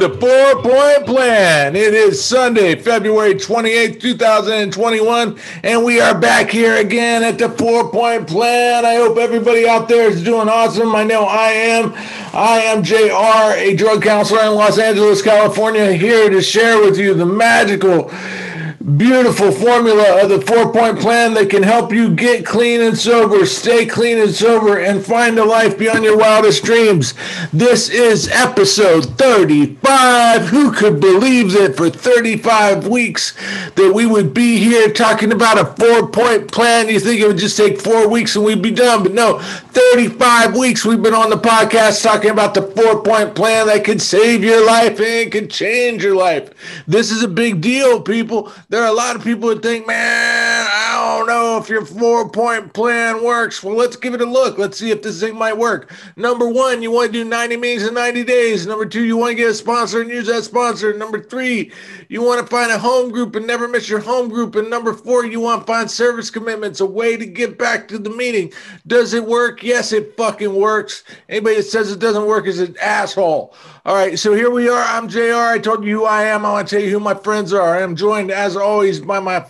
the four point plan. It is Sunday, February 28th, 2021, and we are back here again at the four point plan. I hope everybody out there is doing awesome. I know I am. I am JR, a drug counselor in Los Angeles, California, here to share with you the magical beautiful formula of the four point plan that can help you get clean and sober, stay clean and sober, and find a life beyond your wildest dreams. This is episode 35. Who could believe that for 35 weeks that we would be here talking about a four point plan? You think it would just take four weeks and we'd be done, but no, 35 weeks we've been on the podcast talking about the four point plan that could save your life and can change your life. This is a big deal, people there are a lot of people that think, man, I don't know if your four point plan works. Well, let's give it a look. Let's see if this thing might work. Number one, you want to do 90 meetings in 90 days. Number two, you want to get a sponsor and use that sponsor. Number three, you want to find a home group and never miss your home group. And number four, you want to find service commitments, a way to get back to the meeting. Does it work? Yes, it fucking works. Anybody that says it doesn't work is an asshole. All right, so here we are. I'm JR. I told you who I am. I want to tell you who my friends are. I am joined, as always, by my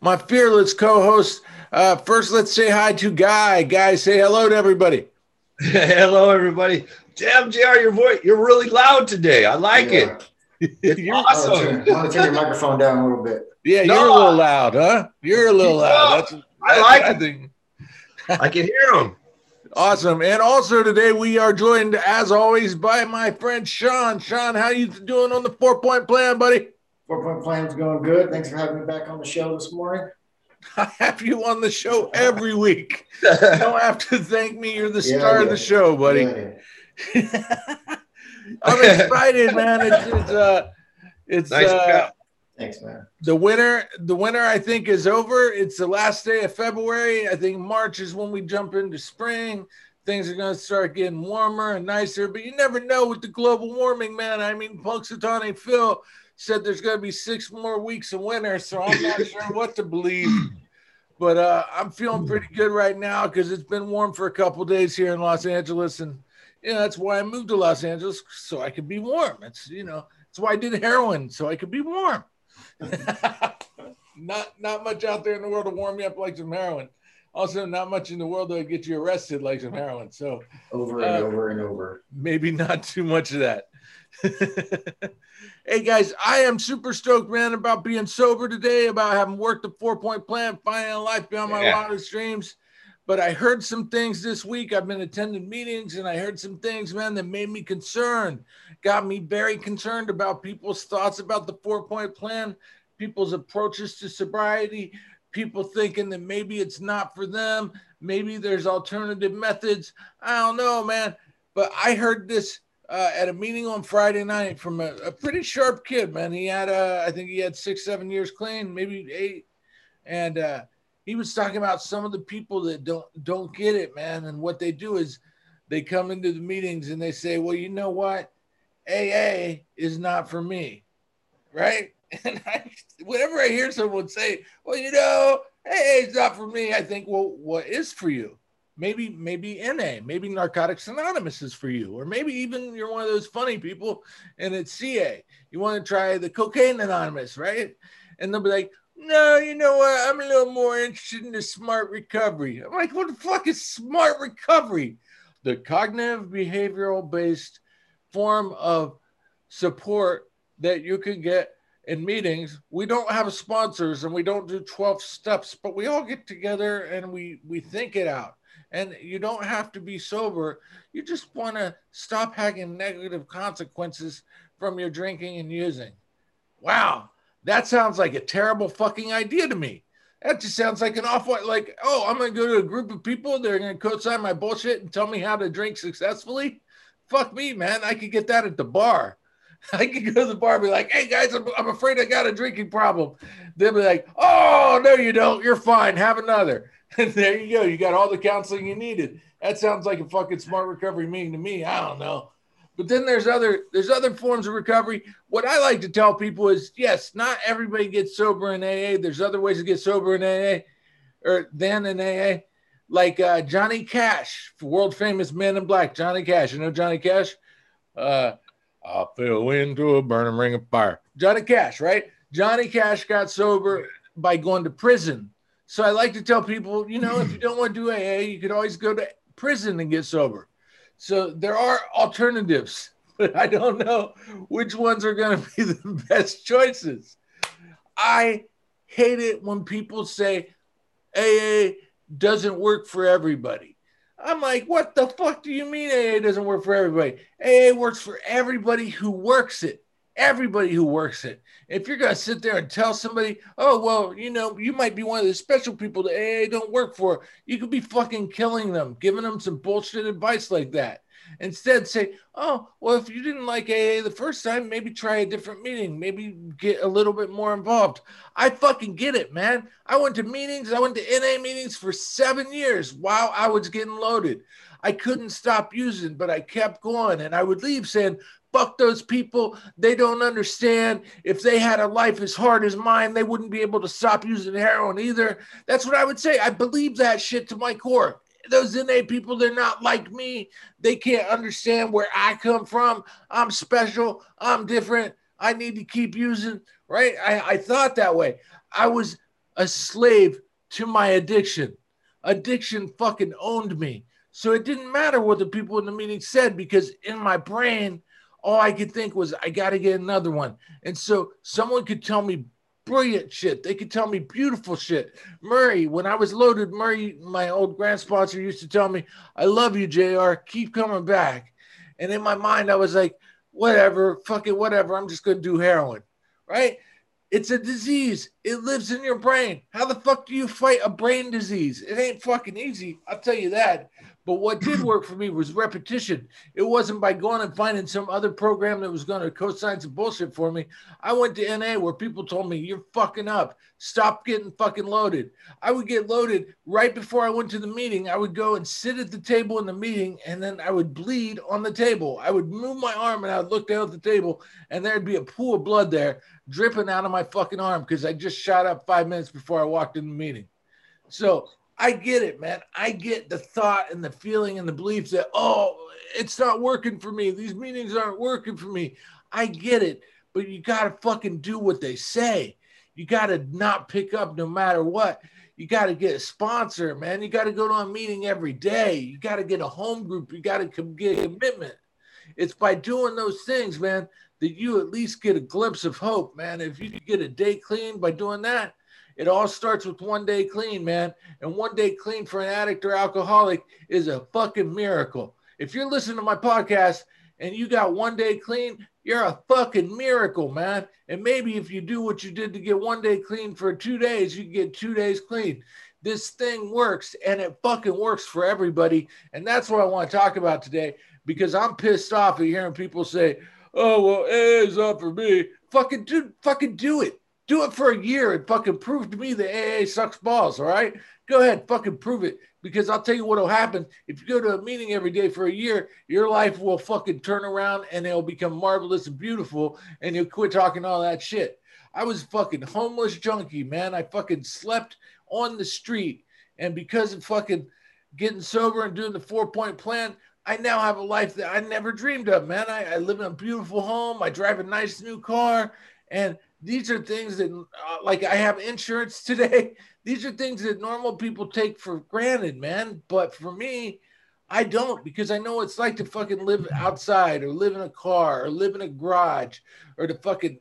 my fearless co-host. Uh, first, let's say hi to Guy. Guy, say hello to everybody. hello, everybody. Damn, JR, your voice, you're really loud today. I like yeah. it. It's you're awesome. I want, to turn, turn your microphone down a little bit. Yeah, no. you're a little loud, huh? You're a little loud. That's, that's I like I think. I can hear them. Awesome. And also today we are joined, as always, by my friend Sean. Sean, how you doing on the four point plan, buddy? Four point plan is going good. Thanks for having me back on the show this morning. I have you on the show every week. you don't have to thank me. You're the yeah, star yeah. of the show, buddy. Yeah, I'm excited, man. It's, it's uh, it's nice uh, Thanks, man. The winter, the winter, I think is over. It's the last day of February. I think March is when we jump into spring. Things are going to start getting warmer and nicer, but you never know with the global warming, man. I mean, Punxsutawney Phil said there's going to be six more weeks of winter, so I'm not sure what to believe. But uh, I'm feeling pretty good right now because it's been warm for a couple days here in Los Angeles, and you know that's why I moved to Los Angeles so I could be warm. It's you know that's why I did heroin so I could be warm. not not much out there in the world to warm you up like some heroin. Also, not much in the world that would get you arrested like some heroin. So over and uh, over and over. Maybe not too much of that. hey guys, I am super stoked, man, about being sober today, about having worked the four point plan, finding a life beyond my yeah. wildest dreams. But I heard some things this week. I've been attending meetings and I heard some things, man, that made me concerned, got me very concerned about people's thoughts about the four point plan, people's approaches to sobriety, people thinking that maybe it's not for them, maybe there's alternative methods. I don't know, man. But I heard this uh, at a meeting on Friday night from a, a pretty sharp kid, man. He had, uh, I think he had six, seven years clean, maybe eight. And, uh, he was talking about some of the people that don't don't get it, man. And what they do is they come into the meetings and they say, "Well, you know what? AA is not for me." Right? And I, whenever I hear someone say, "Well, you know, AA is not for me," I think, "Well, what is for you?" Maybe, maybe NA, maybe Narcotics Anonymous is for you, or maybe even you're one of those funny people and it's CA. You want to try the Cocaine Anonymous, right? And they'll be like, no, you know what? I'm a little more interested in the smart recovery. I'm like, what the fuck is smart recovery? The cognitive behavioral based form of support that you can get in meetings. We don't have sponsors and we don't do 12 steps, but we all get together and we we think it out. And you don't have to be sober. You just want to stop having negative consequences from your drinking and using. Wow, that sounds like a terrible fucking idea to me. That just sounds like an awful like, oh, I'm gonna go to a group of people, they're gonna co-sign my bullshit and tell me how to drink successfully. Fuck me, man. I could get that at the bar. I could go to the bar and be like, hey guys, I'm, I'm afraid I got a drinking problem. They'll be like, oh no, you don't. You're fine. Have another. And there you go. You got all the counseling you needed. That sounds like a fucking smart recovery meeting to me. I don't know. But then there's other there's other forms of recovery. What I like to tell people is yes, not everybody gets sober in AA. There's other ways to get sober in AA or than in AA. like uh, Johnny Cash, world famous Man in Black. Johnny Cash, you know Johnny Cash. Uh, I fell into a burning ring of fire. Johnny Cash, right? Johnny Cash got sober by going to prison. So I like to tell people, you know, if you don't want to do AA, you could always go to prison and get sober. So there are alternatives, but I don't know which ones are going to be the best choices. I hate it when people say AA doesn't work for everybody. I'm like, what the fuck do you mean AA doesn't work for everybody? AA works for everybody who works it. Everybody who works it. If you're gonna sit there and tell somebody, oh well, you know, you might be one of the special people that AA don't work for, you could be fucking killing them, giving them some bullshit advice like that. Instead, say, oh, well, if you didn't like AA the first time, maybe try a different meeting, maybe get a little bit more involved. I fucking get it, man. I went to meetings, I went to NA meetings for seven years while I was getting loaded. I couldn't stop using, but I kept going. And I would leave saying, fuck those people. They don't understand. If they had a life as hard as mine, they wouldn't be able to stop using heroin either. That's what I would say. I believe that shit to my core those NA people, they're not like me. They can't understand where I come from. I'm special. I'm different. I need to keep using, right? I, I thought that way. I was a slave to my addiction. Addiction fucking owned me. So it didn't matter what the people in the meeting said because in my brain, all I could think was, I got to get another one. And so someone could tell me brilliant shit. They could tell me beautiful shit. Murray, when I was loaded, Murray, my old grant sponsor, used to tell me, I love you, JR. Keep coming back. And in my mind, I was like, whatever, fuck it, whatever. I'm just going to do heroin. Right? It's a disease. It lives in your brain. How the fuck do you fight a brain disease? It ain't fucking easy. I'll tell you that. But what did work for me was repetition. It wasn't by going and finding some other program that was going to co-sign some bullshit for me. I went to NA where people told me, You're fucking up. Stop getting fucking loaded. I would get loaded right before I went to the meeting. I would go and sit at the table in the meeting and then I would bleed on the table. I would move my arm and I would look down at the table and there'd be a pool of blood there dripping out of my fucking arm because I just shot up five minutes before I walked in the meeting. So I get it, man. I get the thought and the feeling and the belief that, oh, it's not working for me. These meetings aren't working for me. I get it, but you got to fucking do what they say. You got to not pick up no matter what. You got to get a sponsor, man. You got to go to a meeting every day. You got to get a home group. You got to get a commitment. It's by doing those things, man, that you at least get a glimpse of hope, man. If you get a day clean by doing that, it all starts with one day clean, man. And one day clean for an addict or alcoholic is a fucking miracle. If you're listening to my podcast and you got one day clean, you're a fucking miracle, man. And maybe if you do what you did to get one day clean for two days, you get two days clean. This thing works and it fucking works for everybody. And that's what I want to talk about today because I'm pissed off at hearing people say, oh, well, A is up for me. Fucking do, fucking do it. Do it for a year and fucking prove to me that AA sucks balls. All right. Go ahead, fucking prove it. Because I'll tell you what'll happen. If you go to a meeting every day for a year, your life will fucking turn around and it'll become marvelous and beautiful, and you'll quit talking all that shit. I was fucking homeless junkie, man. I fucking slept on the street. And because of fucking getting sober and doing the four point plan, I now have a life that I never dreamed of, man. I, I live in a beautiful home. I drive a nice new car. And these are things that uh, like i have insurance today. These are things that normal people take for granted man. But for me i don't because i know it's like to fucking live outside or live in a car or live in a garage or to fucking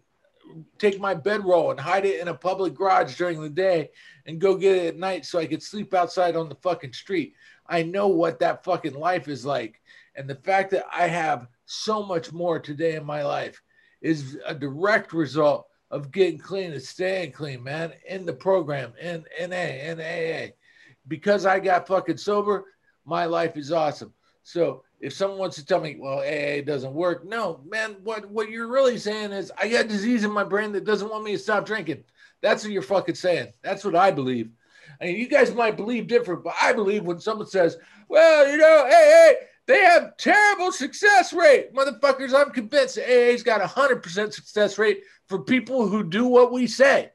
take my bedroll and hide it in a public garage during the day and go get it at night so i could sleep outside on the fucking street. I know what that fucking life is like. And the fact that i have so much more today in my life is a direct result of getting clean and staying clean, man, in the program, in NA, in AA. Because I got fucking sober, my life is awesome. So if someone wants to tell me, well, AA doesn't work, no, man, what, what you're really saying is I got disease in my brain that doesn't want me to stop drinking. That's what you're fucking saying. That's what I believe. I mean, you guys might believe different, but I believe when someone says, well, you know, hey, hey, they have terrible success rate. Motherfuckers, I'm convinced AA's got a 100% success rate for people who do what we say.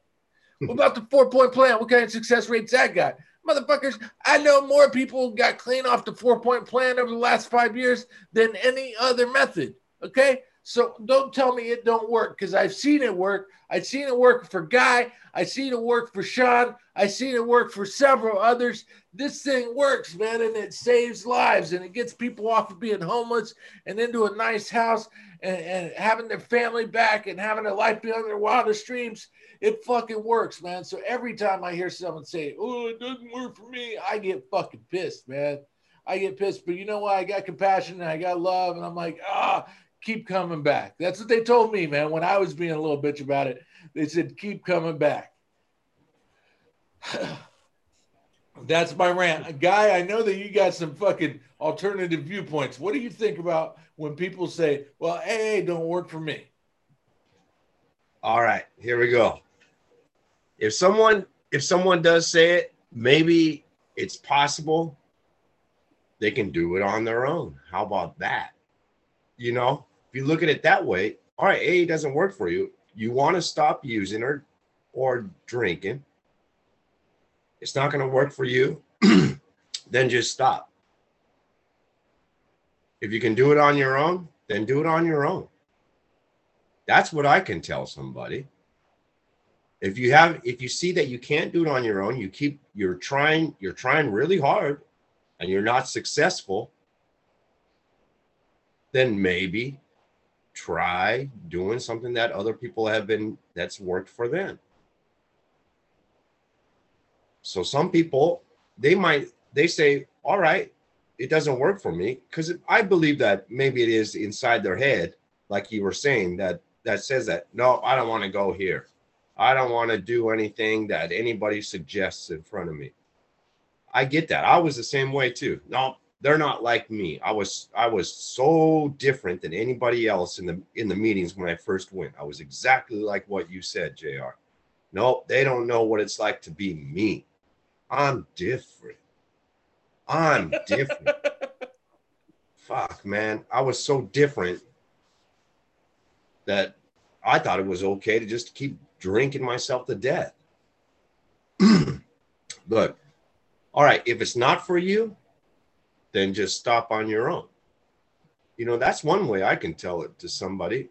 what about the four point plan? What kind of success rate's that got? Motherfuckers, I know more people got clean off the four point plan over the last five years than any other method. Okay. So don't tell me it don't work because I've seen it work. I've seen it work for Guy. I've seen it work for Sean. I've seen it work for several others. This thing works, man, and it saves lives and it gets people off of being homeless and into a nice house and, and having their family back and having a life beyond their wildest dreams. It fucking works, man. So every time I hear someone say, "Oh, it doesn't work for me," I get fucking pissed, man. I get pissed, but you know what? I got compassion and I got love, and I'm like, ah, keep coming back. That's what they told me, man. When I was being a little bitch about it, they said, keep coming back. That's my rant. Guy, I know that you got some fucking alternative viewpoints. What do you think about when people say, well, AA don't work for me? All right, here we go. If someone if someone does say it, maybe it's possible they can do it on their own. How about that? You know, if you look at it that way, all right, A doesn't work for you. You want to stop using or or drinking. It's not going to work for you. then just stop. If you can do it on your own, then do it on your own. That's what I can tell somebody. If you have if you see that you can't do it on your own, you keep you're trying you're trying really hard and you're not successful, then maybe try doing something that other people have been that's worked for them. So some people they might they say, "All right, it doesn't work for me," because I believe that maybe it is inside their head, like you were saying, that that says that no, I don't want to go here. I don't want to do anything that anybody suggests in front of me. I get that. I was the same way too. No, they're not like me. I was I was so different than anybody else in the in the meetings when I first went. I was exactly like what you said, JR. No, they don't know what it's like to be me. I'm different. I'm different. Fuck, man. I was so different that I thought it was okay to just keep drinking myself to death. but all right, if it's not for you, then just stop on your own. You know, that's one way I can tell it to somebody.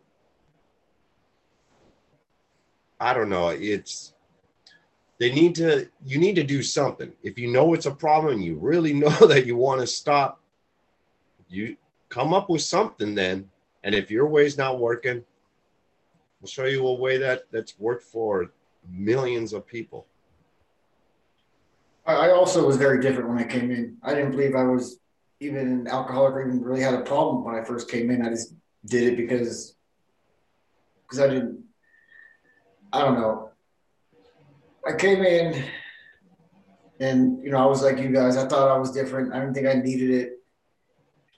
I don't know. It's they need to you need to do something. If you know it's a problem and you really know that you want to stop, you come up with something then. And if your way's not working, we'll show you a way that that's worked for millions of people. I also was very different when I came in. I didn't believe I was even an alcoholic or even really had a problem when I first came in. I just did it because because I didn't. I don't know. I came in, and you know, I was like you guys. I thought I was different. I didn't think I needed it.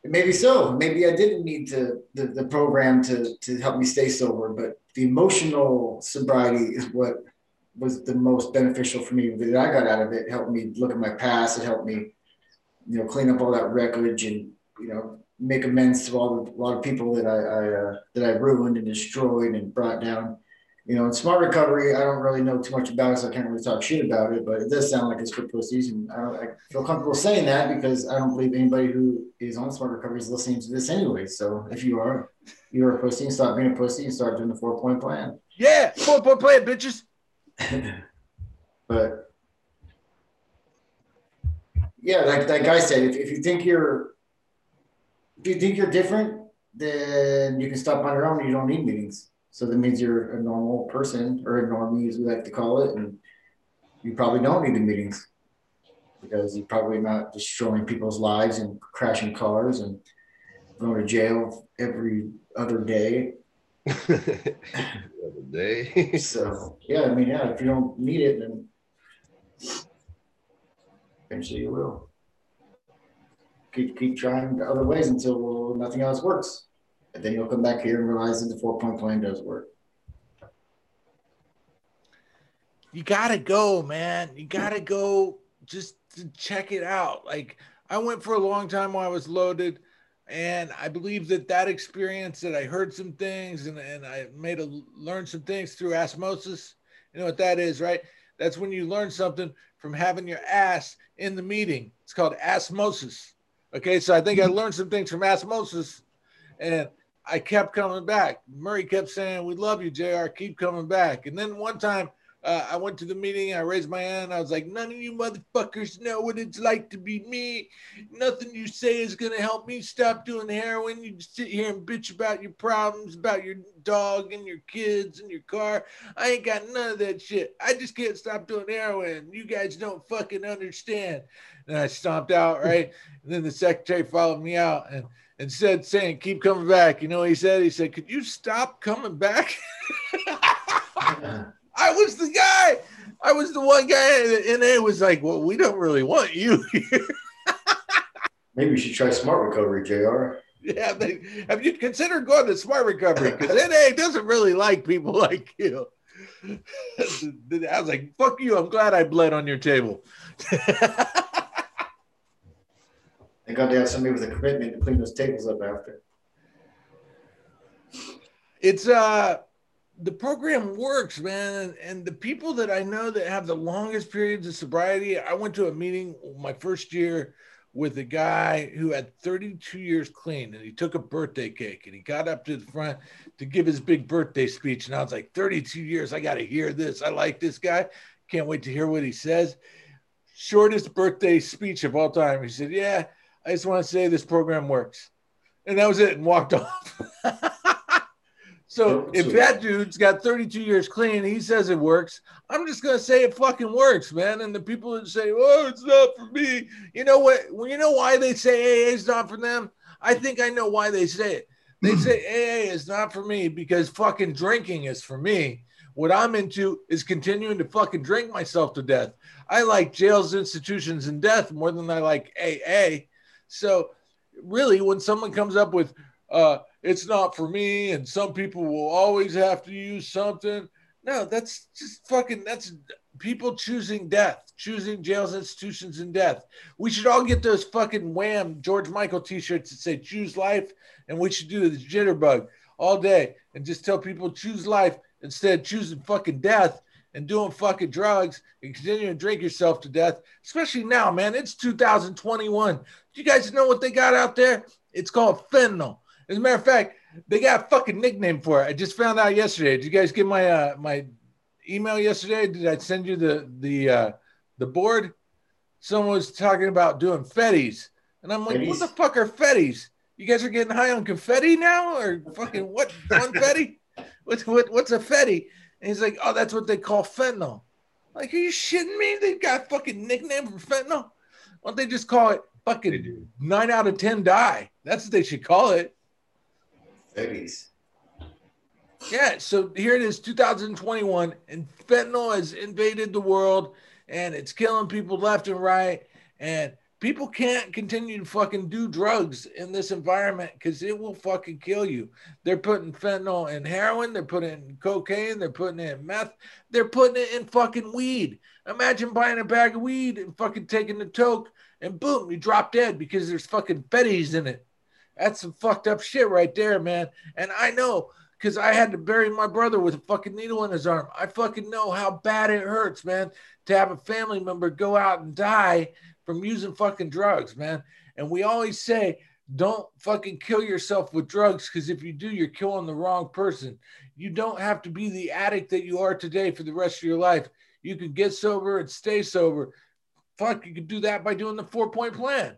maybe so. Maybe I didn't need to the, the program to to help me stay sober. But the emotional sobriety is what was the most beneficial for me that I got out of it. it helped me look at my past. It helped me you know, clean up all that wreckage and, you know, make amends to all the, a lot of people that I, I uh, that I ruined and destroyed and brought down. You know, in smart recovery, I don't really know too much about it, so I can't really talk shit about it. But it does sound like it's for pussies, and I, I feel comfortable saying that because I don't believe anybody who is on smart recovery is listening to this anyway. So if you are, you're a pussy, and stop being a pussy, and start doing the four point plan. Yeah, four point plan, bitches. but yeah, like that guy said, if, if you think you're if you think you're different, then you can stop on your own. You don't need meetings. So that means you're a normal person or a normie, as we like to call it, and you probably don't need the meetings because you're probably not destroying people's lives and crashing cars and going to jail every other day. other day. so yeah, I mean, yeah, if you don't need it, then eventually you will. Keep keep trying other ways until nothing else works. And then you'll come back here and realize that the four point plan does work. You gotta go, man. You gotta go just to check it out. Like I went for a long time while I was loaded, and I believe that that experience that I heard some things and, and I made a learn some things through osmosis. You know what that is, right? That's when you learn something from having your ass in the meeting. It's called osmosis. Okay, so I think I learned some things from osmosis, and I kept coming back. Murray kept saying, "We love you, Jr. Keep coming back." And then one time uh, I went to the meeting. I raised my hand. I was like, "None of you motherfuckers know what it's like to be me. Nothing you say is gonna help me stop doing heroin. You just sit here and bitch about your problems, about your dog and your kids and your car. I ain't got none of that shit. I just can't stop doing heroin. You guys don't fucking understand." And I stomped out. Right. and then the secretary followed me out and instead saying, "Keep coming back." You know what he said? He said, "Could you stop coming back?" I was the guy. I was the one guy, and it was like, well, we don't really want you here. Maybe you should try smart recovery, Jr. Yeah, they, have you considered going to smart recovery? Because NA doesn't really like people like you. I was like, fuck you. I'm glad I bled on your table. Thank God they have somebody with a commitment to clean those tables up after. It's uh the program works, man. And the people that I know that have the longest periods of sobriety, I went to a meeting my first year with a guy who had 32 years clean and he took a birthday cake and he got up to the front to give his big birthday speech. And I was like, 32 years, I got to hear this. I like this guy. Can't wait to hear what he says. Shortest birthday speech of all time. He said, Yeah, I just want to say this program works. And that was it and walked off. So if that dude's got 32 years clean, he says it works. I'm just gonna say it fucking works, man. And the people that say, "Oh, it's not for me," you know what? Well, you know why they say AA is not for them? I think I know why they say it. They say AA is not for me because fucking drinking is for me. What I'm into is continuing to fucking drink myself to death. I like jails, institutions, and death more than I like AA. So, really, when someone comes up with uh, it's not for me, and some people will always have to use something. No, that's just fucking that's people choosing death, choosing jails, institutions, and death. We should all get those fucking wham George Michael t-shirts that say choose life, and we should do the jitterbug all day and just tell people choose life instead of choosing fucking death and doing fucking drugs and continuing to drink yourself to death, especially now, man. It's 2021. You guys know what they got out there? It's called fentanyl. As a matter of fact, they got a fucking nickname for it. I just found out yesterday. Did you guys get my uh, my email yesterday? Did I send you the the uh, the board? Someone was talking about doing fetties, and I'm like, what the fuck are fetties? You guys are getting high on confetti now, or fucking what? Confetti? What's what, what's a fetty? And he's like, oh, that's what they call fentanyl. Like, are you shitting me? They got a fucking nickname for fentanyl. Why don't they just call it fucking nine out of ten die? That's what they should call it. Yeah, so here it is, 2021, and fentanyl has invaded the world and it's killing people left and right. And people can't continue to fucking do drugs in this environment because it will fucking kill you. They're putting fentanyl in heroin, they're putting in cocaine, they're putting it in meth, they're putting it in fucking weed. Imagine buying a bag of weed and fucking taking the toke, and boom, you drop dead because there's fucking fetties in it. That's some fucked up shit right there, man. And I know because I had to bury my brother with a fucking needle in his arm. I fucking know how bad it hurts, man, to have a family member go out and die from using fucking drugs, man. And we always say, don't fucking kill yourself with drugs because if you do, you're killing the wrong person. You don't have to be the addict that you are today for the rest of your life. You can get sober and stay sober. Fuck, you could do that by doing the four point plan.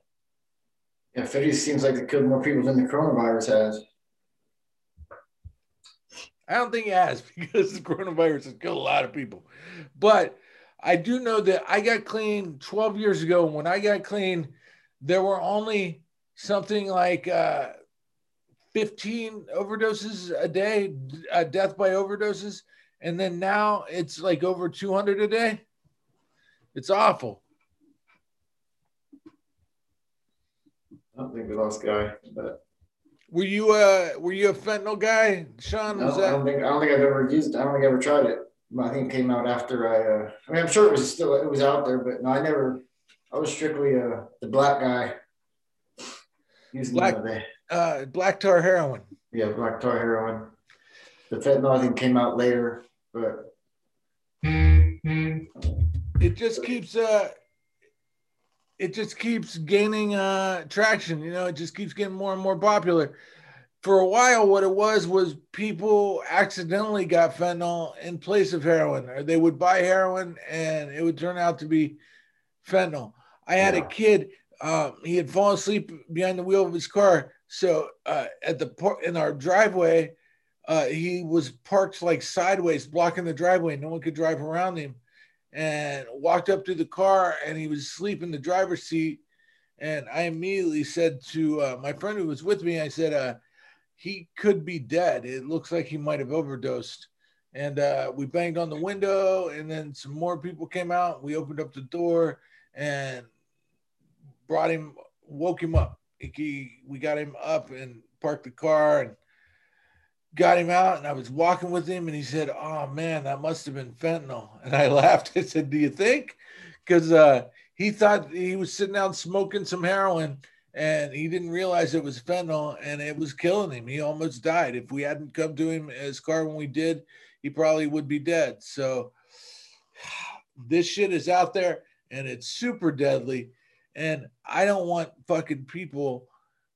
Yeah, 50 seems like it killed more people than the coronavirus has. I don't think it has because the coronavirus has killed a lot of people. But I do know that I got clean 12 years ago. When I got clean, there were only something like uh, 15 overdoses a day, uh, death by overdoses. And then now it's like over 200 a day. It's awful. I don't think we lost Guy, but were you uh were you a fentanyl guy, Sean? No, that... I don't think I don't think I've ever used. I don't think I ever tried it. I think it came out after I. Uh, I mean, I'm sure it was still it was out there, but no, I never. I was strictly uh, the black guy. Using black, the, uh, black tar heroin. Yeah, black tar heroin. The fentanyl I think came out later, but it just keeps uh it just keeps gaining uh traction you know it just keeps getting more and more popular. For a while what it was was people accidentally got fentanyl in place of heroin or they would buy heroin and it would turn out to be fentanyl. I had yeah. a kid um, he had fallen asleep behind the wheel of his car. So uh, at the in our driveway uh, he was parked like sideways blocking the driveway. No one could drive around him and walked up to the car and he was asleep in the driver's seat. And I immediately said to uh, my friend who was with me, I said, uh, he could be dead. It looks like he might have overdosed. And uh, we banged on the window, and then some more people came out. We opened up the door and brought him, woke him up. He, we got him up and parked the car and got him out and I was walking with him and he said, Oh man, that must have been fentanyl. And I laughed. I said, Do you think? Because uh, he thought he was sitting out smoking some heroin and he didn't realize it was fentanyl and it was killing him. He almost died. If we hadn't come to him as car when we did, he probably would be dead. So this shit is out there and it's super deadly. And I don't want fucking people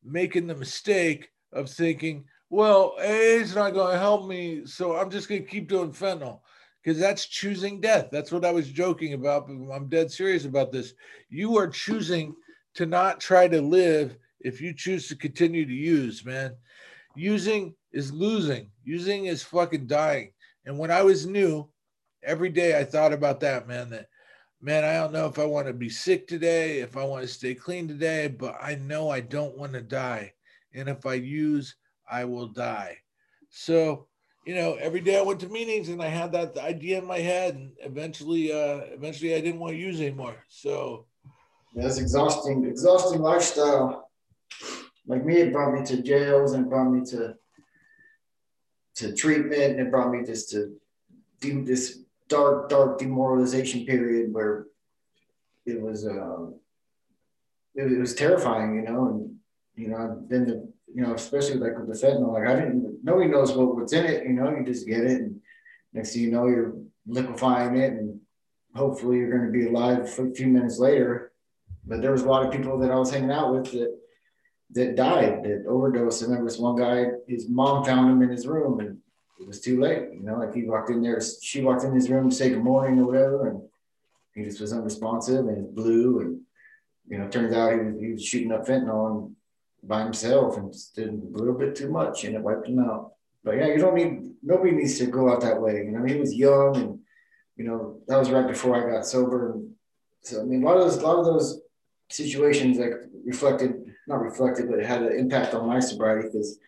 making the mistake of thinking, well, it's not going to help me. So I'm just going to keep doing fentanyl because that's choosing death. That's what I was joking about. But I'm dead serious about this. You are choosing to not try to live if you choose to continue to use, man. Using is losing, using is fucking dying. And when I was new, every day I thought about that, man. That, man, I don't know if I want to be sick today, if I want to stay clean today, but I know I don't want to die. And if I use, I will die. So, you know, every day I went to meetings and I had that idea in my head, and eventually, uh, eventually, I didn't want to use anymore. So, that's exhausting, exhausting lifestyle. Like me, it brought me to jails and brought me to to treatment, and it brought me just to do this dark, dark demoralization period where it was, um, it, it was terrifying, you know, and you know, then the you know, especially like with the fentanyl, like I didn't, nobody knows what, what's in it, you know, you just get it. And next thing you know, you're liquefying it and hopefully you're going to be alive a few minutes later. But there was a lot of people that I was hanging out with that, that died, that overdosed. I remember this one guy, his mom found him in his room and it was too late. You know, like he walked in there, she walked in his room to say good morning or whatever. And he just was unresponsive and blue. And, you know, turns out he was, he was shooting up fentanyl and by himself and did a little bit too much and it wiped him out. But yeah, you don't need nobody needs to go out that way. You know, he was young and you know that was right before I got sober. And so I mean, a lot of those, a lot of those situations that reflected, not reflected, but it had an impact on my sobriety because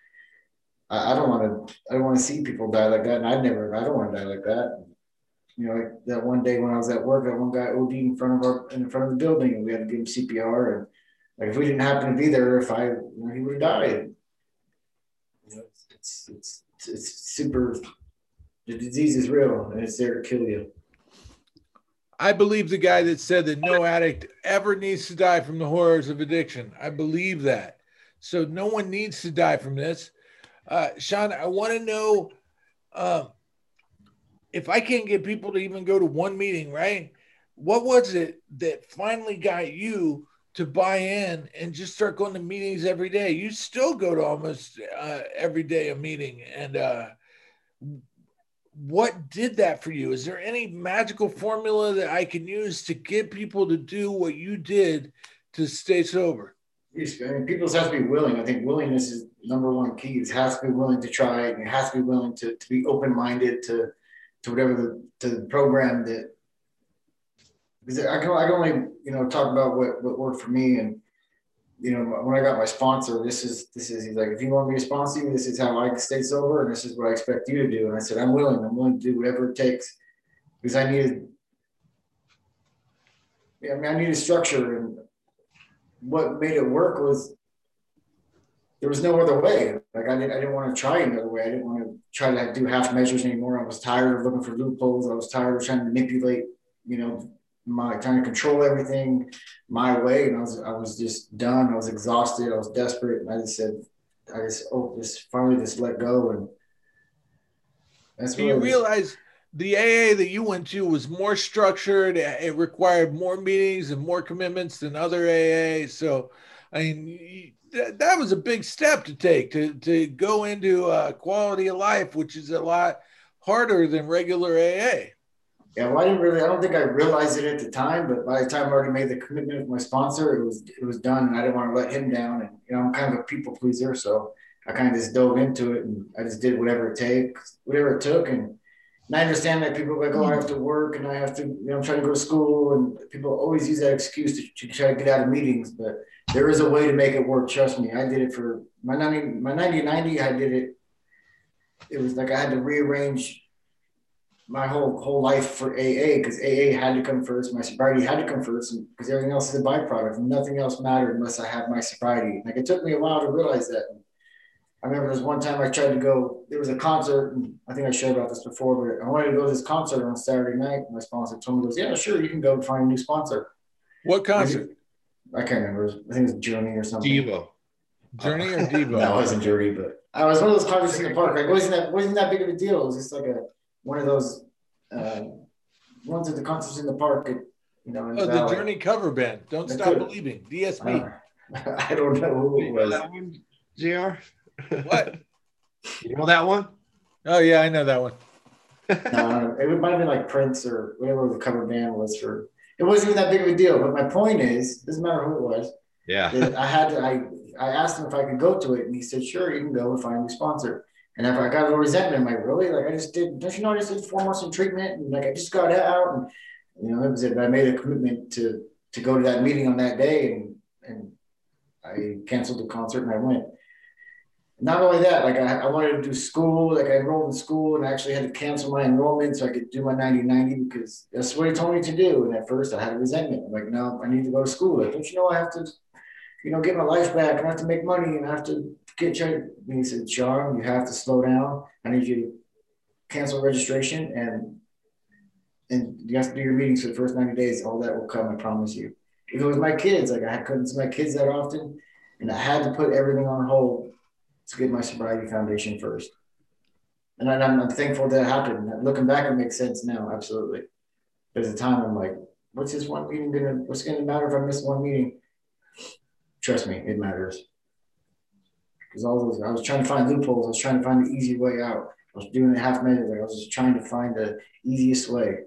I, I, don't want to, I don't want to see people die like that, and I never, I don't want to die like that. You know, like that one day when I was at work, that one guy OD'd in front of our, in front of the building, and we had to give him CPR and like if we didn't happen to be there, if I, you know, he would have died. You know, it's, it's, it's, it's super, the disease is real and it's there to kill you. I believe the guy that said that no addict ever needs to die from the horrors of addiction. I believe that. So no one needs to die from this. Uh, Sean, I want to know um, if I can't get people to even go to one meeting, right? What was it that finally got you to buy in and just start going to meetings every day. You still go to almost uh, every day a meeting. And uh, what did that for you? Is there any magical formula that I can use to get people to do what you did to stay sober? Yes, I mean, people have to be willing. I think willingness is number one key. It has to be willing to try it. And it has to be willing to, to be open minded to to whatever the to the program that because I can, I can only you know talk about what, what worked for me and you know when I got my sponsor this is this is he's like if you want me to sponsor you this is how I stay sober and this is what I expect you to do and I said I'm willing I'm willing to do whatever it takes because I needed yeah, I mean I needed structure and what made it work was there was no other way. Like I didn't, I didn't want to try another way. I didn't want to try to do half measures anymore. I was tired of looking for loopholes. I was tired of trying to manipulate, you know, my trying to control everything my way, and I was I was just done. I was exhausted. I was desperate, and I just said, I just oh, just finally just let go, and that's. Do you realize? the AA that you went to was more structured. It required more meetings and more commitments than other AA. So, I mean, that, that was a big step to take to to go into uh, quality of life, which is a lot harder than regular AA. Yeah, well, I didn't really. I don't think I realized it at the time, but by the time I already made the commitment with my sponsor, it was it was done, and I didn't want to let him down. And you know, I'm kind of a people pleaser, so I kind of just dove into it, and I just did whatever it takes, whatever it took, and. And I understand that people are like, oh, I have to work and I have to, you know, I'm trying to go to school. And people always use that excuse to, to try to get out of meetings. But there is a way to make it work. Trust me. I did it for my 90, my 90 90. I did it. It was like I had to rearrange my whole whole life for AA because AA had to come first. My sobriety had to come first because everything else is a byproduct. Nothing else mattered unless I had my sobriety. Like it took me a while to realize that. I remember there was one time I tried to go. There was a concert, and I think I shared about this before. But I wanted to go to this concert on Saturday night. My sponsor told me, "Goes, yeah, sure, you can go find a new sponsor." What concert? I can't remember. I think it was Journey or something. Devo. Journey or Devo? no, it wasn't Journey, but I was one of those concerts in the park. Like, wasn't that wasn't that big of a deal? It was just like a one of those uh, ones at the concerts in the park. At, you know, oh, the Journey cover band. Don't stop could, believing. DSP. Uh, I don't know who it was. that one, Jr. What? you know that one? Oh yeah, I know that one. uh, it might have been like Prince or whatever the cover band was for it wasn't even that big of a deal. But my point is, doesn't matter who it was. Yeah. I had to, I I asked him if I could go to it, and he said, "Sure, you can go and find a sponsor." And if I got a little resentment, I'm like, "Really? Like I just did? Don't you know I just did four months in treatment, and like I just got out, and you know, it was it. But I made a commitment to to go to that meeting on that day, and and I canceled the concert and I went not only that, like I, I, wanted to do school, like I enrolled in school and I actually had to cancel my enrollment so I could do my 90 90 because that's what he told me to do. And at first I had a resentment. I'm like, no, I need to go to school. Like, don't you know I have to, you know, get my life back and I have to make money and I have to get you. And he said, Sean, you have to slow down. I need you to cancel registration and and you have to do your meetings for the first 90 days. All that will come, I promise you. If it was my kids, like I couldn't see my kids that often, and I had to put everything on hold to get my sobriety foundation first. And I'm, I'm thankful that happened. Looking back, it makes sense now, absolutely. There's a time, I'm like, what's this one meeting gonna, what's gonna matter if I miss one meeting? Trust me, it matters. Because all those, I was trying to find loopholes. I was trying to find the easy way out. I was doing it half minute. I was just trying to find the easiest way.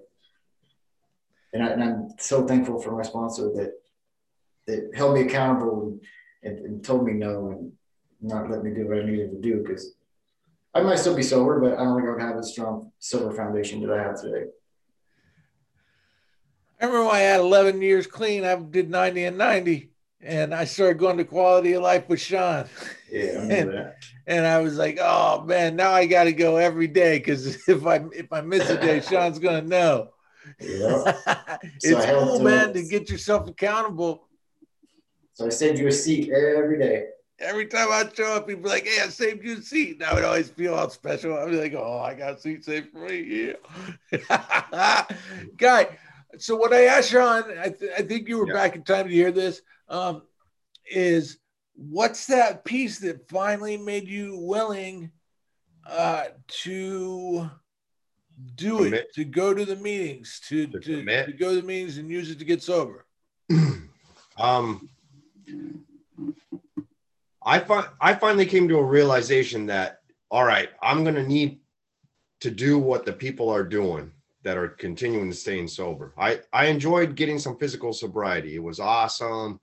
And, I, I'm so thankful for my sponsor that that held me accountable and, and, and told me no and not let me do what I needed to do because I might still be sober, but I don't think I would have a strong sober foundation that I have today. I remember when I had 11 years clean, I did 90 and 90, and I started going to quality of life with Sean. Yeah, and, that. and I was like, oh man, now I got to go every day because if I if I miss a day, Sean's gonna know. Yeah. it's so cool, man, to get yourself accountable. So I send you a seat every day every time I show up, people like, "Hey, I saved you a seat." And I would always feel all special. I'd be like, "Oh, I got a seat saved for me." Yeah, guy. So what I asked Sean, I, th- I think you were yeah. back in time to hear this. Um, is what's that piece that finally made you willing uh, to do commit. it, to go to the meetings, to to, to, to go to the meetings and use it to get sober? um I fi- I finally came to a realization that all right, I'm gonna need to do what the people are doing that are continuing to staying sober. I I enjoyed getting some physical sobriety. It was awesome.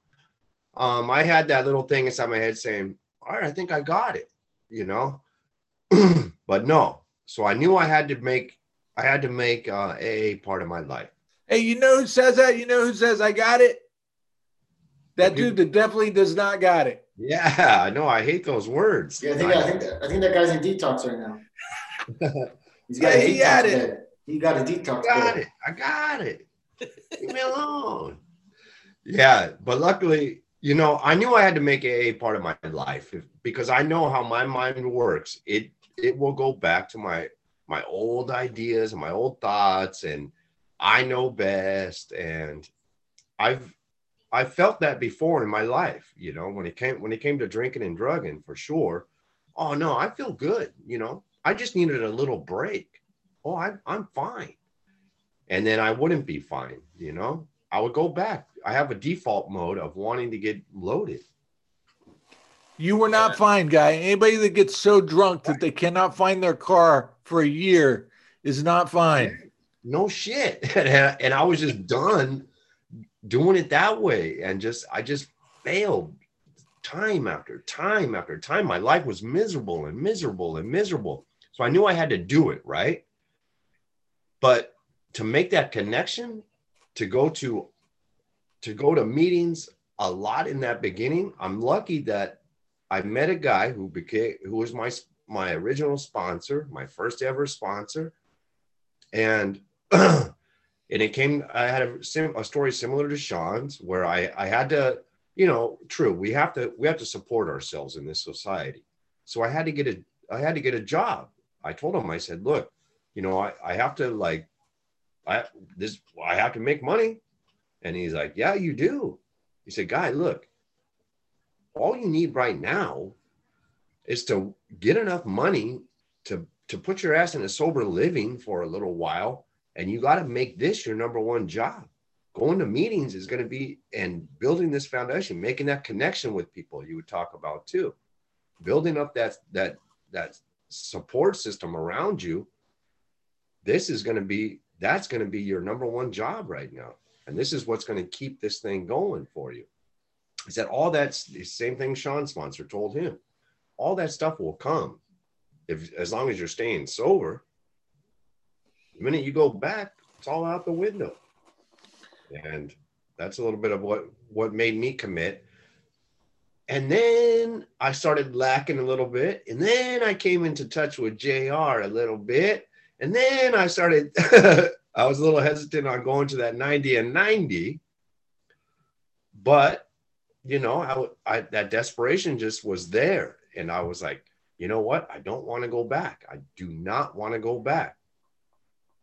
Um, I had that little thing inside my head saying, "All right, I think I got it," you know. but no, so I knew I had to make I had to make uh, AA part of my life. Hey, you know who says that? You know who says I got it? That dude that definitely does not got it. Yeah, I know. I hate those words. Yeah, I think I, think that, I think that guy's in detox right now. He's got yeah, he got it. He got a detox. I got bed. it. I got it. Leave me alone. Yeah, but luckily, you know, I knew I had to make AA part of my life because I know how my mind works. It it will go back to my my old ideas and my old thoughts, and I know best. And I've I felt that before in my life, you know, when it came when it came to drinking and drugging for sure. Oh no, I feel good, you know. I just needed a little break. oh, I'm, I'm fine. And then I wouldn't be fine, you know, I would go back. I have a default mode of wanting to get loaded. You were not fine, guy. Anybody that gets so drunk that they cannot find their car for a year is not fine. No shit. and I was just done doing it that way. And just, I just failed time after time after time. My life was miserable and miserable and miserable. So I knew I had to do it, right? But to make that connection, to go to to go to meetings a lot in that beginning, I'm lucky that I met a guy who became who was my my original sponsor, my first ever sponsor, and and it came. I had a, a story similar to Sean's where I I had to you know, true. We have to we have to support ourselves in this society. So I had to get a I had to get a job. I told him, I said, look, you know, I, I have to like I this I have to make money. And he's like, Yeah, you do. He said, Guy, look, all you need right now is to get enough money to to put your ass in a sober living for a little while, and you got to make this your number one job. Going to meetings is going to be and building this foundation making that connection with people you would talk about too. Building up that that that support system around you this is going to be that's going to be your number one job right now and this is what's going to keep this thing going for you is that all that's the same thing sean sponsor told him. All that stuff will come if as long as you're staying sober. The minute you go back it's all out the window. And that's a little bit of what what made me commit. And then i started lacking a little bit and then i came into touch with jr a little bit and then i started i was a little hesitant on going to that 90 and 90 but you know I, I that desperation just was there and i was like you know what i don't want to go back i do not want to go back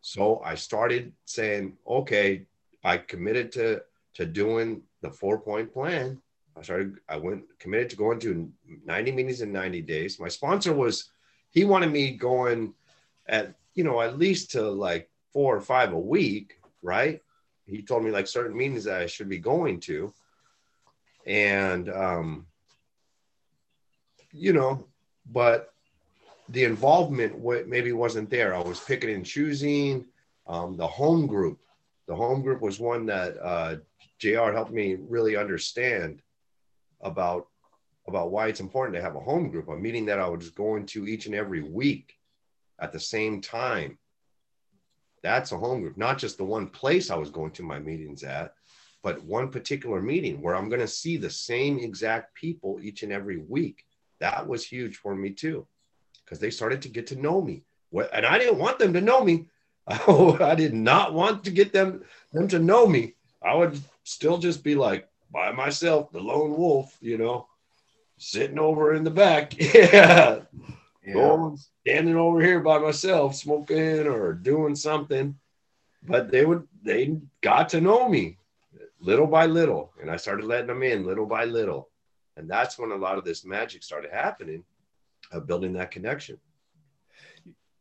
so i started saying okay I committed to to doing the four point plan. I started. I went committed to going to 90 meetings in 90 days. My sponsor was he wanted me going at you know at least to like four or five a week, right? He told me like certain meetings that I should be going to, and um, you know, but the involvement maybe wasn't there. I was picking and choosing. Um, the home group the home group was one that uh, JR helped me really understand about about why it's important to have a home group, a meeting that I was going to each and every week at the same time. That's a home group, not just the one place I was going to my meetings at, but one particular meeting where I'm going to see the same exact people each and every week. That was huge for me too, because they started to get to know me. And I didn't want them to know me. I did not want to get them them to know me. I would still just be like by myself, the lone wolf, you know, sitting over in the back. yeah. Yeah. Going, standing over here by myself, smoking or doing something. But they would they got to know me little by little. And I started letting them in little by little. And that's when a lot of this magic started happening of building that connection.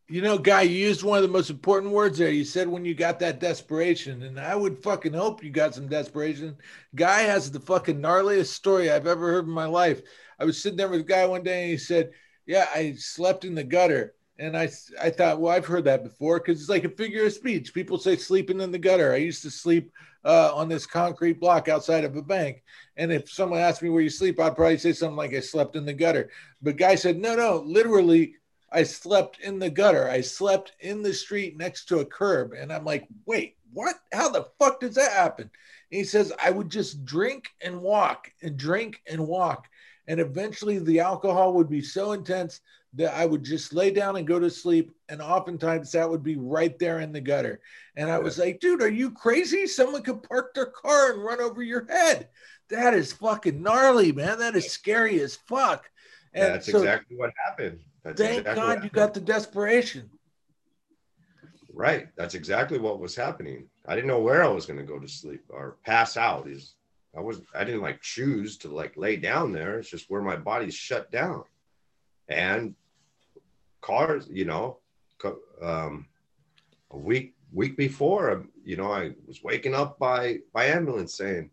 You know, Guy, you used one of the most important words there. You said when you got that desperation, and I would fucking hope you got some desperation. Guy has the fucking gnarliest story I've ever heard in my life. I was sitting there with a guy one day, and he said, "Yeah, I slept in the gutter." And I, I thought, well, I've heard that before because it's like a figure of speech. People say sleeping in the gutter. I used to sleep uh, on this concrete block outside of a bank. And if someone asked me where you sleep, I'd probably say something like I slept in the gutter. But guy said, no, no, literally, I slept in the gutter. I slept in the street next to a curb. And I'm like, wait, what? How the fuck does that happen? And he says, I would just drink and walk and drink and walk. And eventually the alcohol would be so intense that I would just lay down and go to sleep. And oftentimes that would be right there in the gutter. And I was like, dude, are you crazy? Someone could park their car and run over your head. That is fucking gnarly, man. That is scary as fuck. And that's so, exactly what happened. That's Thank exactly God you got the desperation. Right. That's exactly what was happening. I didn't know where I was going to go to sleep or pass out. Is I was I didn't like choose to like lay down there. It's just where my body's shut down. And cars, you know, um, a week week before, um, you know, I was waking up by by ambulance saying,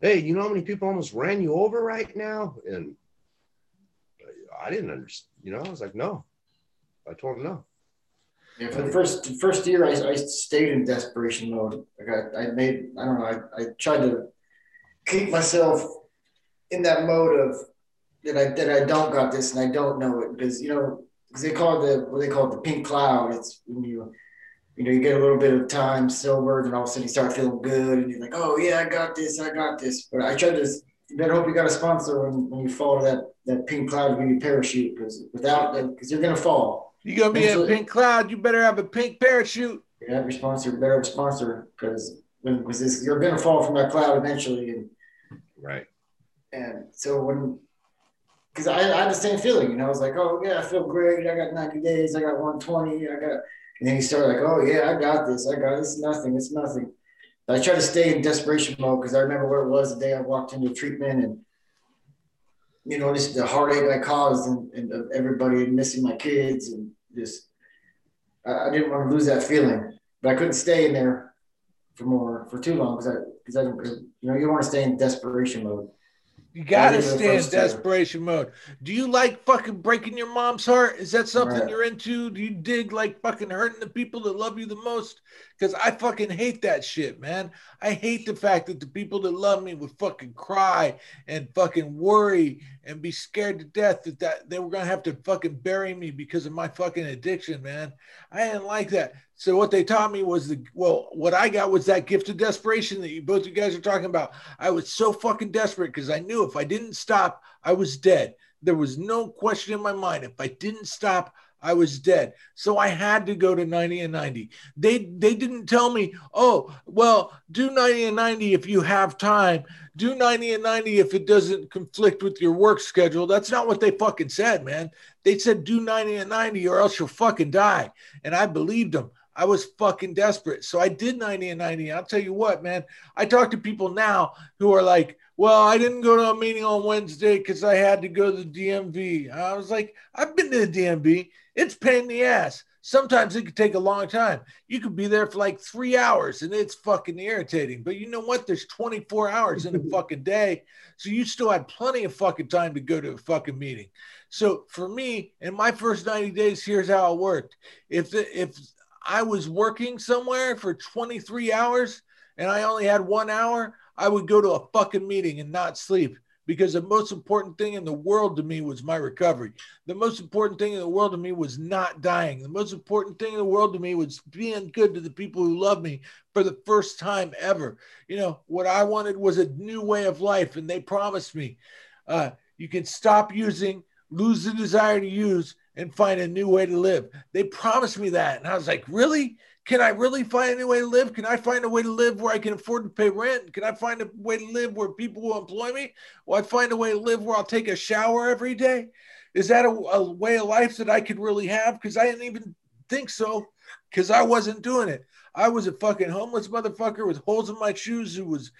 "Hey, you know how many people almost ran you over right now?" And I didn't understand. You know, I was like, "No." I told him no. Yeah, for the first first year, I, I stayed in desperation mode. Like I, I made, I don't know, I, I tried to keep myself in that mode of that I that I don't got this and I don't know it because you know because they call it the what they call it the pink cloud. It's when you you know you get a little bit of time sober, then all of a sudden you start feeling good and you're like, oh yeah, I got this, I got this. But I tried to. You better hope you got a sponsor when, when you fall to that that pink cloud when you parachute because without because you're gonna fall. You gonna be in a pink cloud? You better have a pink parachute. Yeah, your sponsor better have a sponsor because when because this you're gonna fall from that cloud eventually and right. And so when because I, I, had the same feeling, you know, I was like, oh yeah, I feel great. I got 90 days, I got 120, I got, and then you start like, oh yeah, I got this, I got this, nothing, it's nothing. But I try to stay in desperation mode because I remember where it was the day I walked into treatment and, you know, just the heartache I caused and, and everybody missing my kids and just, I, I, didn't want to lose that feeling, but I couldn't stay in there for more, for too long because I, because I, you know, you don't want to stay in desperation mode. You gotta stay in desperation two. mode. Do you like fucking breaking your mom's heart? Is that something right. you're into? Do you dig like fucking hurting the people that love you the most? Because I fucking hate that shit, man. I hate the fact that the people that love me would fucking cry and fucking worry and be scared to death that, that they were gonna have to fucking bury me because of my fucking addiction, man. I didn't like that. So what they taught me was the well, what I got was that gift of desperation that you both you guys are talking about. I was so fucking desperate because I knew if I didn't stop, I was dead. There was no question in my mind. If I didn't stop, I was dead. So I had to go to 90 and 90. They they didn't tell me, "Oh, well, do 90 and 90 if you have time. Do 90 and 90 if it doesn't conflict with your work schedule." That's not what they fucking said, man. They said do 90 and 90 or else you'll fucking die. And I believed them. I was fucking desperate. So I did 90 and 90. I'll tell you what, man. I talk to people now who are like, well, I didn't go to a meeting on Wednesday because I had to go to the DMV. I was like, I've been to the DMV. It's pain in the ass. Sometimes it could take a long time. You could be there for like three hours and it's fucking irritating. But you know what? There's 24 hours in a fucking day. So you still had plenty of fucking time to go to a fucking meeting. So for me, in my first 90 days, here's how it worked. If the, if I was working somewhere for 23 hours and I only had one hour, I would go to a fucking meeting and not sleep because the most important thing in the world to me was my recovery. The most important thing in the world to me was not dying. The most important thing in the world to me was being good to the people who love me for the first time ever. You know, what I wanted was a new way of life, and they promised me uh, you can stop using, lose the desire to use, and find a new way to live. They promised me that. And I was like, really? Can I really find a new way to live? Can I find a way to live where I can afford to pay rent? Can I find a way to live where people will employ me? Will I find a way to live where I'll take a shower every day? Is that a, a way of life that I could really have? Because I didn't even think so because I wasn't doing it. I was a fucking homeless motherfucker with holes in my shoes who was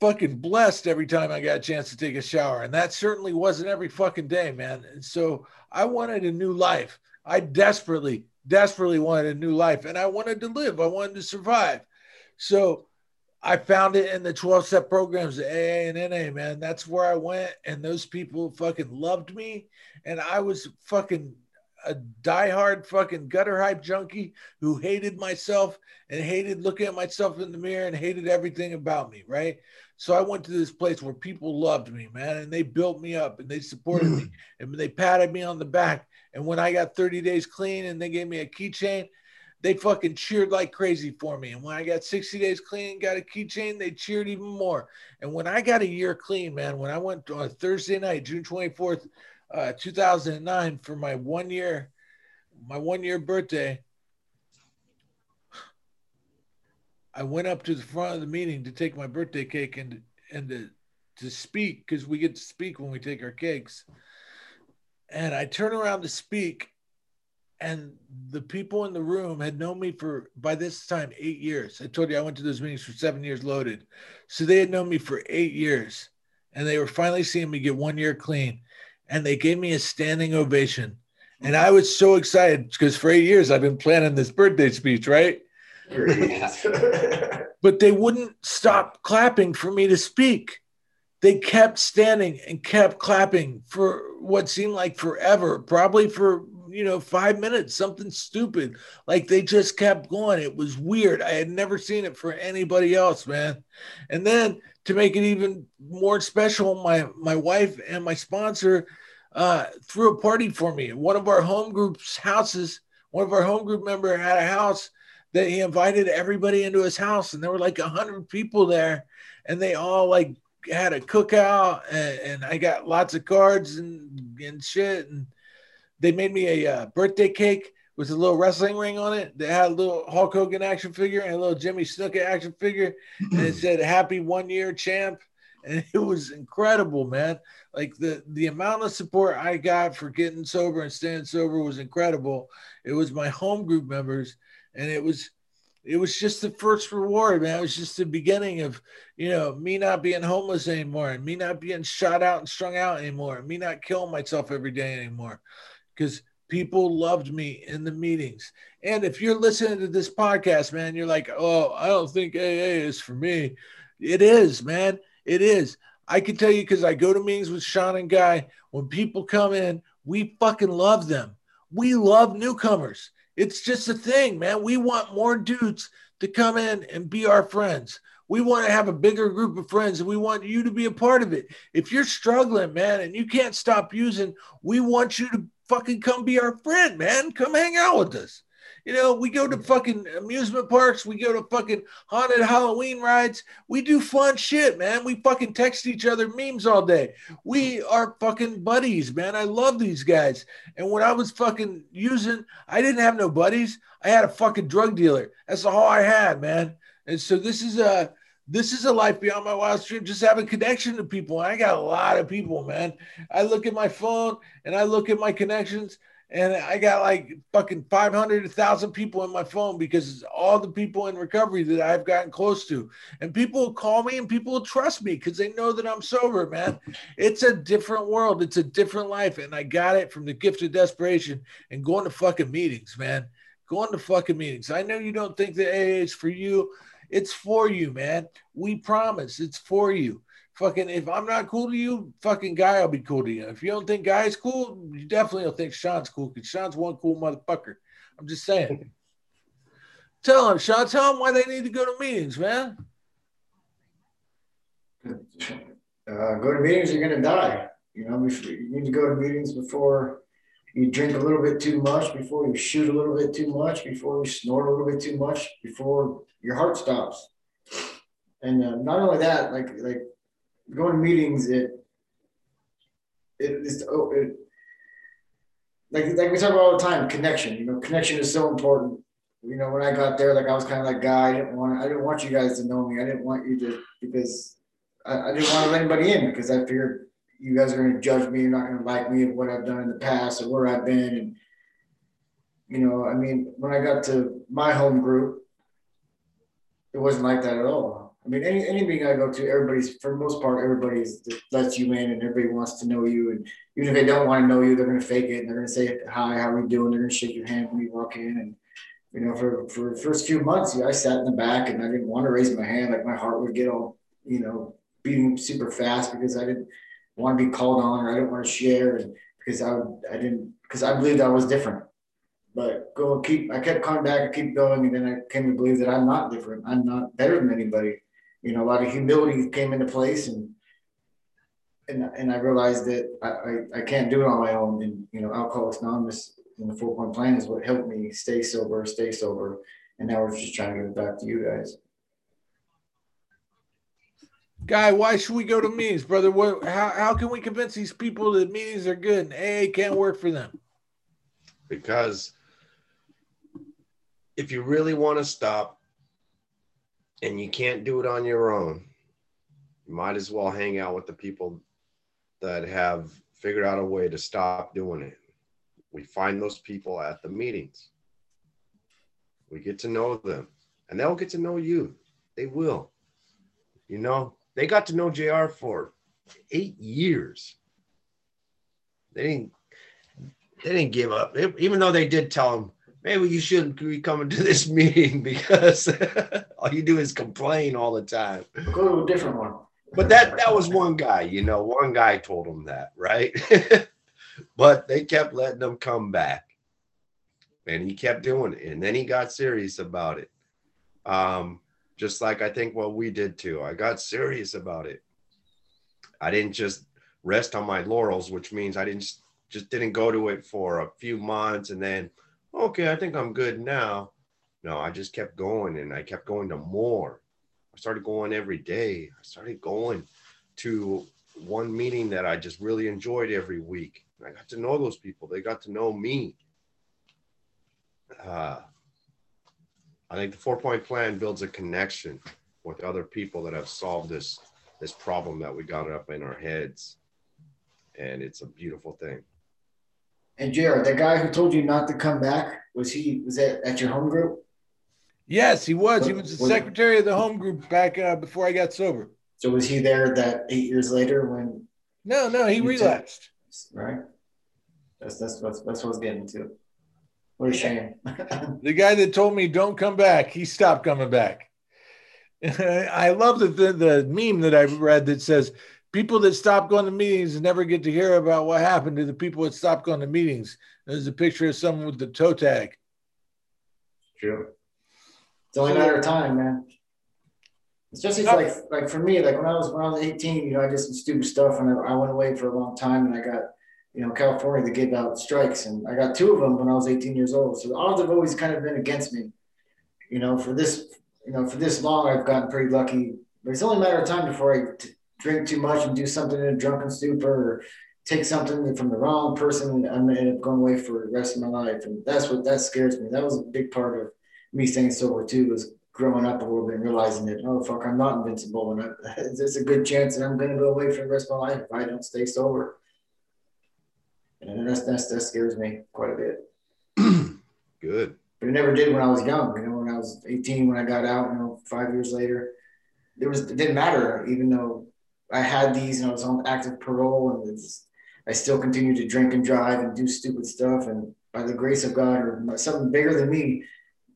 fucking blessed every time I got a chance to take a shower. And that certainly wasn't every fucking day, man. And so I wanted a new life. I desperately, desperately wanted a new life and I wanted to live. I wanted to survive. So I found it in the 12 step programs, AA and NA, man. That's where I went. And those people fucking loved me. And I was fucking a diehard fucking gutter hype junkie who hated myself and hated looking at myself in the mirror and hated everything about me, right? So I went to this place where people loved me, man, and they built me up and they supported me mm. and they patted me on the back. And when I got 30 days clean and they gave me a keychain, they fucking cheered like crazy for me. And when I got 60 days clean, got a keychain, they cheered even more. And when I got a year clean, man, when I went on Thursday night, June 24th, uh, 2009, for my one year, my one year birthday, I went up to the front of the meeting to take my birthday cake and and to, to speak because we get to speak when we take our cakes. And I turn around to speak, and the people in the room had known me for by this time eight years. I told you I went to those meetings for seven years loaded, so they had known me for eight years, and they were finally seeing me get one year clean, and they gave me a standing ovation. And I was so excited because for eight years I've been planning this birthday speech, right? but they wouldn't stop clapping for me to speak. They kept standing and kept clapping for what seemed like forever, probably for you know, five minutes, something stupid. Like they just kept going. It was weird. I had never seen it for anybody else, man. And then to make it even more special, my my wife and my sponsor uh, threw a party for me. One of our home group's houses, one of our home group member had a house that he invited everybody into his house, and there were like a hundred people there, and they all like had a cookout, and, and I got lots of cards and and shit, and they made me a uh, birthday cake with a little wrestling ring on it. They had a little Hulk Hogan action figure and a little Jimmy Snuka action figure, and it said "Happy One Year Champ." And it was incredible, man. Like the the amount of support I got for getting sober and staying sober was incredible. It was my home group members, and it was it was just the first reward, man. It was just the beginning of, you know, me not being homeless anymore and me not being shot out and strung out anymore, and me not killing myself every day anymore because people loved me in the meetings. And if you're listening to this podcast, man, you're like, oh, I don't think AA is for me. It is, man. It is. I can tell you because I go to meetings with Sean and Guy. When people come in, we fucking love them. We love newcomers. It's just a thing, man. We want more dudes to come in and be our friends. We want to have a bigger group of friends and we want you to be a part of it. If you're struggling, man, and you can't stop using, we want you to fucking come be our friend, man. Come hang out with us. You know, we go to fucking amusement parks, we go to fucking haunted Halloween rides. We do fun shit, man. We fucking text each other memes all day. We are fucking buddies, man. I love these guys. And when I was fucking using, I didn't have no buddies. I had a fucking drug dealer. That's all I had, man. And so this is a this is a life beyond my wildest dream. Just having connection to people. I got a lot of people, man. I look at my phone and I look at my connections, and I got like fucking 500, 1,000 people in my phone because all the people in recovery that I've gotten close to. And people call me and people will trust me because they know that I'm sober, man. It's a different world. It's a different life. And I got it from the gift of desperation and going to fucking meetings, man. Going to fucking meetings. I know you don't think that AA is for you. It's for you, man. We promise it's for you. Fucking, if I'm not cool to you, fucking guy, I'll be cool to you. If you don't think guy's cool, you definitely don't think Sean's cool because Sean's one cool motherfucker. I'm just saying. tell him, Sean, tell him why they need to go to meetings, man. Uh, go to meetings, you're gonna die. You know, you need to go to meetings before you drink a little bit too much, before you shoot a little bit too much, before you snort a little bit too much, before your heart stops. And uh, not only that, like like going to meetings, it it is oh, it, like like we talk about all the time, connection. You know, connection is so important. You know, when I got there, like I was kind of like guy. I didn't want I didn't want you guys to know me. I didn't want you to because I, I didn't want to let anybody in because I figured you guys are going to judge me. You're not going to like me of what I've done in the past or where I've been. And you know, I mean, when I got to my home group, it wasn't like that at all. I mean, any any meeting I go to, everybody's for the most part, everybody's lets you in, and everybody wants to know you. And even if they don't want to know you, they're going to fake it, and they're going to say hi, how are you doing? They're going to shake your hand when you walk in, and you know, for for the first few months, yeah, I sat in the back, and I didn't want to raise my hand, like my heart would get all, you know, beating super fast because I didn't want to be called on, or I didn't want to share, because I I didn't because I believed I was different but go keep. I kept coming back and keep going, and then I came to believe that I'm not different. I'm not better than anybody. You know, a lot of humility came into place, and and and I realized that I, I, I can't do it on my own. And you know, Alcoholics Anonymous and the four point plan is what helped me stay sober, stay sober. And now we're just trying to give it back to you guys. Guy, why should we go to meetings, brother? What, how, how can we convince these people that meetings are good and AA can't work for them? Because if you really want to stop and you can't do it on your own, you might as well hang out with the people that have figured out a way to stop doing it. We find those people at the meetings. We get to know them and they'll get to know you. They will. You know, they got to know JR for eight years. They didn't they didn't give up, even though they did tell him, maybe you shouldn't be coming to this meeting because all you do is complain all the time. Go to a different one. But that that was one guy, you know, one guy told him that, right? but they kept letting him come back. And he kept doing it. And then he got serious about it. Um, just like I think what we did too. I got serious about it. I didn't just rest on my laurels, which means I didn't just didn't go to it for a few months and then okay, I think I'm good now. No, I just kept going and I kept going to more. I started going every day. I started going to one meeting that I just really enjoyed every week. I got to know those people. They got to know me. Uh, I think the four point plan builds a connection with other people that have solved this this problem that we got up in our heads, and it's a beautiful thing. And JR, the guy who told you not to come back, was he was that at your home group? Yes, he was. He was the was, secretary of the home group back uh, before I got sober. So was he there that eight years later when? No, no, he relapsed. right. That's that's that's that's what I was getting to. What a shame. the guy that told me don't come back, he stopped coming back. I love the, the the meme that I read that says people that stop going to meetings never get to hear about what happened to the people that stopped going to meetings. There's a picture of someone with the toe tag. True. It's only a matter of time, man. Especially like like for me, like when I was when I was 18, you know, I did some stupid stuff and I, I went away for a long time and I got, you know, California to gave out strikes and I got two of them when I was 18 years old. So the odds have always kind of been against me. You know, for this, you know, for this long, I've gotten pretty lucky. But it's only a matter of time before I t- drink too much and do something in a drunken stupor or take something from the wrong person and I'm end up going away for the rest of my life. And that's what that scares me. That was a big part of me staying sober too, was growing up a little bit and realizing that, oh fuck, I'm not invincible and there's a good chance that I'm gonna go away for the rest of my life if I don't stay sober. And that's, that's that scares me quite a bit. good. But it never did when I was young, you know, when I was 18, when I got out, you know, five years later. There was it didn't matter, even though I had these and I was on active parole and I still continued to drink and drive and do stupid stuff. And by the grace of God or something bigger than me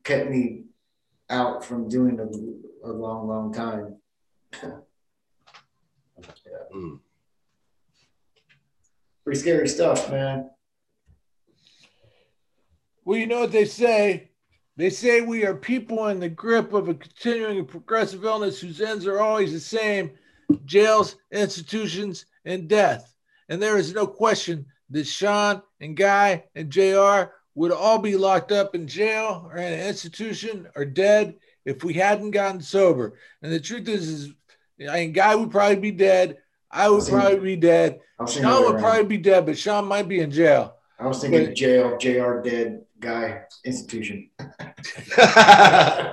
kept me out from doing a, a long, long time. yeah. mm. Pretty scary stuff, man. Well, you know what they say. They say we are people in the grip of a continuing progressive illness whose ends are always the same jails, institutions, and death. And there is no question that Sean and Guy and JR would all be locked up in jail or in an institution or dead if we hadn't gotten sober. And the truth is, is I mean, Guy would probably be dead. I would probably be dead. Sean would probably be dead, but Sean might be in jail. I was thinking but, jail, JR dead, Guy institution.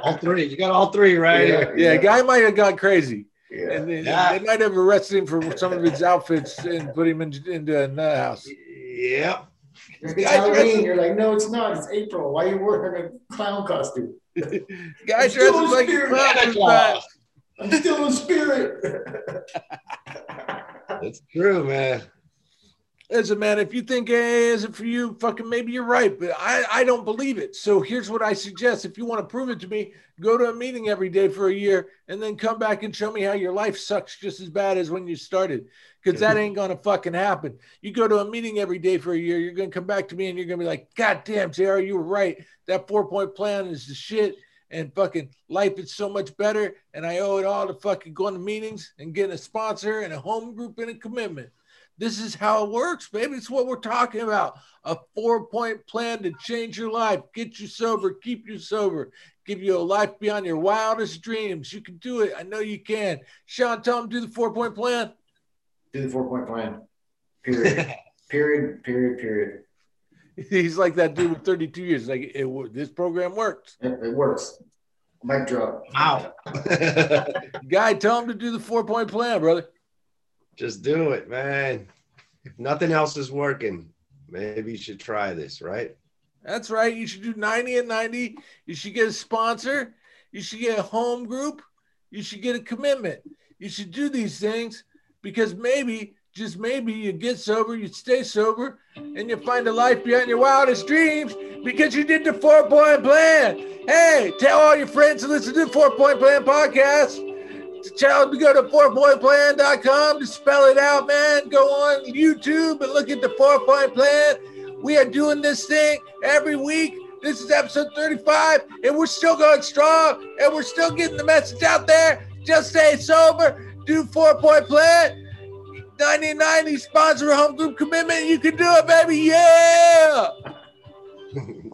all three. You got all three, right? Yeah, yeah, yeah. Guy might have gone crazy. Yeah. And they, yeah. they, might have arrested him for some of his outfits and put him in, into another house. Yep. It's Halloween. You're like, no, it's not. It's April. Why are you wearing a clown costume? Guy dresses like a clown. I'm still in spirit. It's true, man. Listen, man, if you think hey, is it for you, fucking maybe you're right, but I, I don't believe it. So here's what I suggest. If you want to prove it to me, go to a meeting every day for a year and then come back and show me how your life sucks just as bad as when you started. Because that ain't gonna fucking happen. You go to a meeting every day for a year, you're gonna come back to me and you're gonna be like, God damn, JR, you were right. That four-point plan is the shit. And fucking life is so much better. And I owe it all to fucking going to meetings and getting a sponsor and a home group and a commitment. This is how it works, baby. It's what we're talking about. A four point plan to change your life, get you sober, keep you sober, give you a life beyond your wildest dreams. You can do it. I know you can. Sean, tell them do the four point plan. Do the four point plan. Period. period. Period. Period. He's like that dude with 32 years. Like it, this program works. It, it works. Mic drop. Wow. Guy, tell him to do the four point plan, brother. Just do it, man. If nothing else is working, maybe you should try this, right? That's right. You should do 90 and 90. You should get a sponsor. You should get a home group. You should get a commitment. You should do these things because maybe just maybe you get sober, you stay sober, and you find a life beyond your wildest dreams because you did the four point plan. Hey, tell all your friends to listen to the four point plan podcast. Tell them to go to fourpointplan.com to spell it out, man. Go on YouTube and look at the four point plan. We are doing this thing every week. This is episode 35, and we're still going strong, and we're still getting the message out there. Just stay sober, do four point plan. 9090 sponsor Home Group Commitment. You can do it, baby. Yeah.